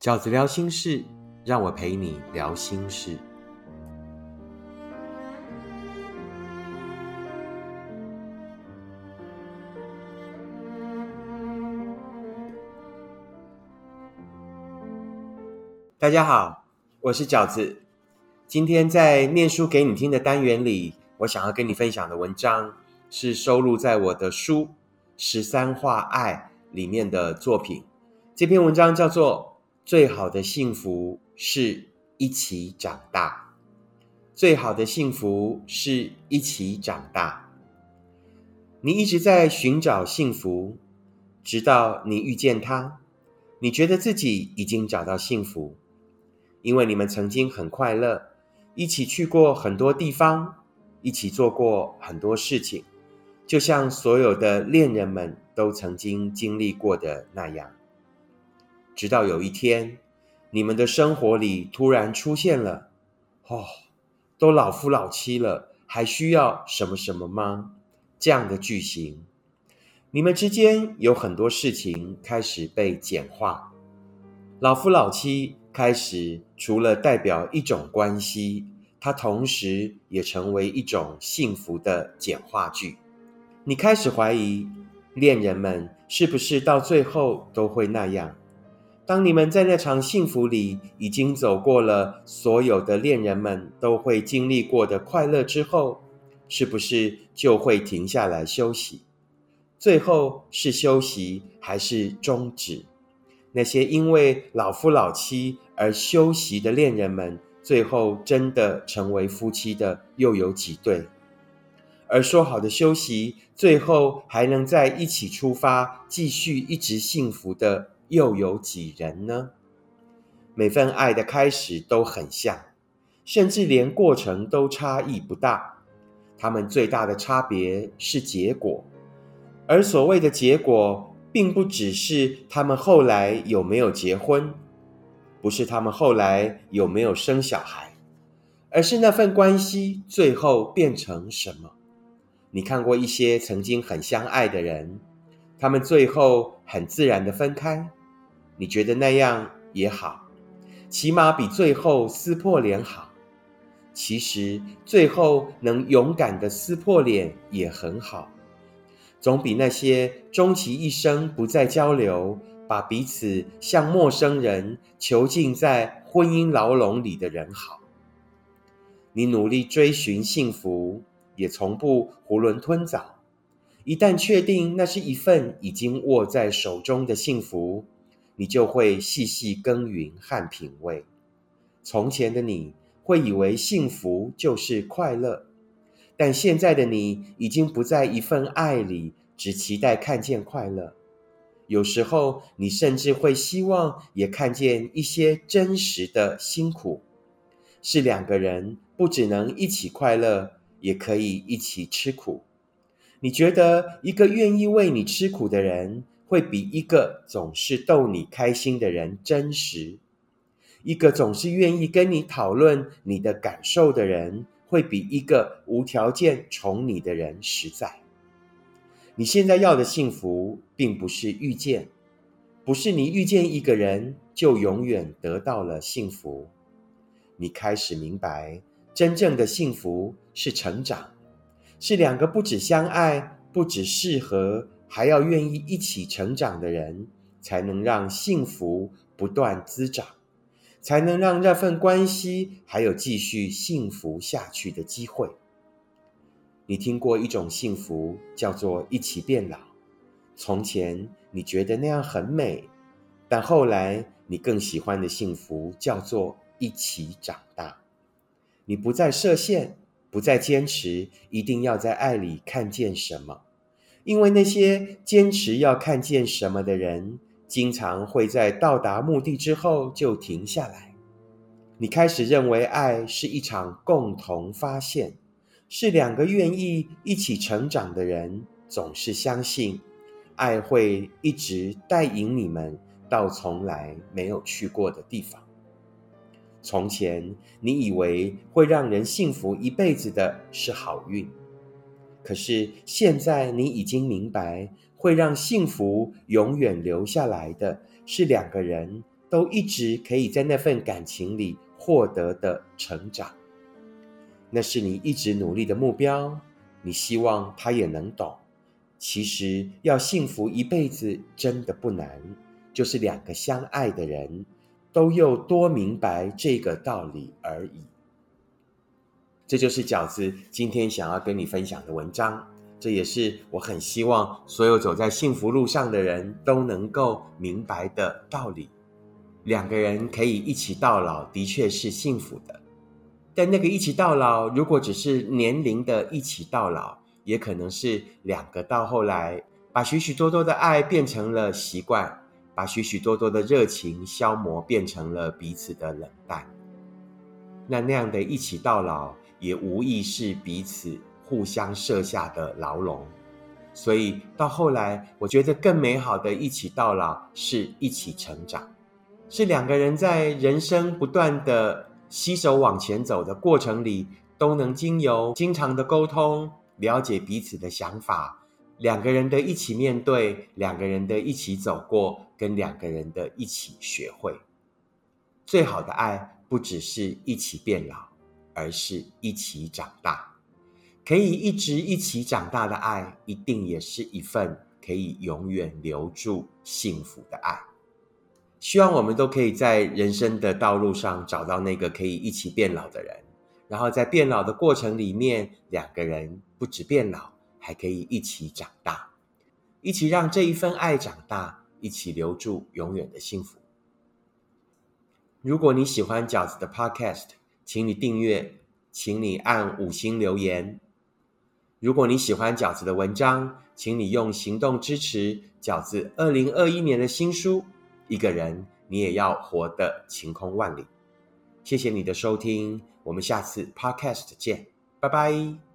饺子聊心事，让我陪你聊心事。大家好，我是饺子。今天在念书给你听的单元里，我想要跟你分享的文章是收录在我的书《十三画爱》里面的作品。这篇文章叫做《最好的幸福是一起长大》。最好的幸福是一起长大。你一直在寻找幸福，直到你遇见他，你觉得自己已经找到幸福。因为你们曾经很快乐，一起去过很多地方，一起做过很多事情，就像所有的恋人们都曾经经历过的那样。直到有一天，你们的生活里突然出现了“哦，都老夫老妻了，还需要什么什么吗？”这样的句型，你们之间有很多事情开始被简化，老夫老妻。开始，除了代表一种关系，它同时也成为一种幸福的简化句。你开始怀疑，恋人们是不是到最后都会那样？当你们在那场幸福里已经走过了所有的恋人们都会经历过的快乐之后，是不是就会停下来休息？最后是休息还是终止？那些因为老夫老妻而休息的恋人们，最后真的成为夫妻的又有几对？而说好的休息，最后还能在一起出发，继续一直幸福的又有几人呢？每份爱的开始都很像，甚至连过程都差异不大。他们最大的差别是结果，而所谓的结果。并不只是他们后来有没有结婚，不是他们后来有没有生小孩，而是那份关系最后变成什么？你看过一些曾经很相爱的人，他们最后很自然的分开，你觉得那样也好，起码比最后撕破脸好。其实最后能勇敢的撕破脸也很好。总比那些终其一生不再交流，把彼此像陌生人囚禁在婚姻牢笼里的人好。你努力追寻幸福，也从不囫囵吞枣。一旦确定那是一份已经握在手中的幸福，你就会细细耕耘和品味。从前的你会以为幸福就是快乐。但现在的你已经不在一份爱里，只期待看见快乐。有时候，你甚至会希望也看见一些真实的辛苦。是两个人不只能一起快乐，也可以一起吃苦。你觉得一个愿意为你吃苦的人，会比一个总是逗你开心的人真实？一个总是愿意跟你讨论你的感受的人？会比一个无条件宠你的人实在。你现在要的幸福，并不是遇见，不是你遇见一个人就永远得到了幸福。你开始明白，真正的幸福是成长，是两个不止相爱、不止适合，还要愿意一起成长的人，才能让幸福不断滋长。才能让这份关系还有继续幸福下去的机会。你听过一种幸福叫做一起变老。从前你觉得那样很美，但后来你更喜欢的幸福叫做一起长大。你不再设限，不再坚持一定要在爱里看见什么，因为那些坚持要看见什么的人。经常会在到达目的之后就停下来。你开始认为爱是一场共同发现，是两个愿意一起成长的人。总是相信爱会一直带引你们到从来没有去过的地方。从前你以为会让人幸福一辈子的是好运，可是现在你已经明白。会让幸福永远留下来的是两个人都一直可以在那份感情里获得的成长。那是你一直努力的目标，你希望他也能懂。其实要幸福一辈子真的不难，就是两个相爱的人都又多明白这个道理而已。这就是饺子今天想要跟你分享的文章，这也是我很希望所有走在幸福路上的人都能够明白的道理。两个人可以一起到老，的确是幸福的。但那个一起到老，如果只是年龄的一起到老，也可能是两个到后来，把许许多多的爱变成了习惯，把许许多多的热情消磨，变成了彼此的冷淡。那那样的一起到老，也无疑是彼此互相设下的牢笼。所以到后来，我觉得更美好的一起到老，是一起成长，是两个人在人生不断的携手往前走的过程里，都能经由经常的沟通。了解彼此的想法，两个人的一起面对，两个人的一起走过，跟两个人的一起学会。最好的爱不只是一起变老，而是一起长大。可以一直一起长大的爱，一定也是一份可以永远留住幸福的爱。希望我们都可以在人生的道路上找到那个可以一起变老的人。然后在变老的过程里面，两个人不止变老，还可以一起长大，一起让这一份爱长大，一起留住永远的幸福。如果你喜欢饺子的 Podcast，请你订阅，请你按五星留言。如果你喜欢饺子的文章，请你用行动支持饺子二零二一年的新书《一个人你也要活得晴空万里》。谢谢你的收听。我们下次 Podcast 见，拜拜。